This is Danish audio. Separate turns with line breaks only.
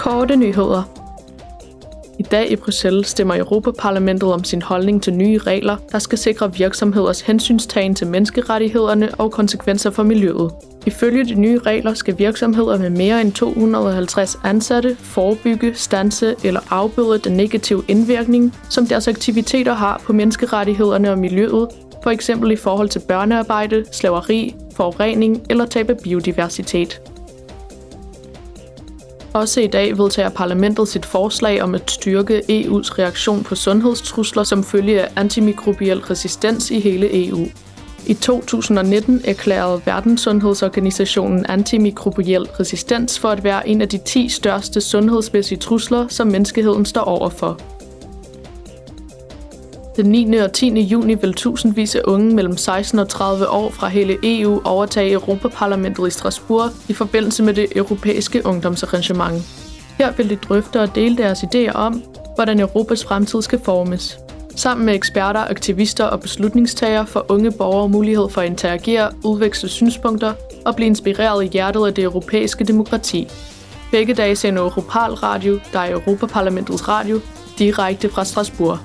Korte nyheder. I dag i Bruxelles stemmer Europaparlamentet om sin holdning til nye regler, der skal sikre virksomheders hensynstagen til menneskerettighederne og konsekvenser for miljøet. Ifølge de nye regler skal virksomheder med mere end 250 ansatte forebygge, stanse eller afbøde den negative indvirkning, som deres aktiviteter har på menneskerettighederne og miljøet, for eksempel i forhold til børnearbejde, slaveri, forurening eller tab af biodiversitet. Også i dag vedtager parlamentet sit forslag om at styrke EU's reaktion på sundhedstrusler som følge af antimikrobiel resistens i hele EU. I 2019 erklærede Verdenssundhedsorganisationen antimikrobiel resistens for at være en af de 10 største sundhedsmæssige trusler, som menneskeheden står overfor. Den 9. og 10. juni vil tusindvis af unge mellem 16 og 30 år fra hele EU overtage Europaparlamentet i Strasbourg i forbindelse med det europæiske ungdomsarrangement. Her vil de drøfte og dele deres idéer om, hvordan Europas fremtid skal formes. Sammen med eksperter, aktivister og beslutningstagere får unge borgere mulighed for at interagere, udveksle synspunkter og blive inspireret i hjertet af det europæiske demokrati. Begge dage sender Europal Radio, der er Europaparlamentets radio, direkte fra Strasbourg.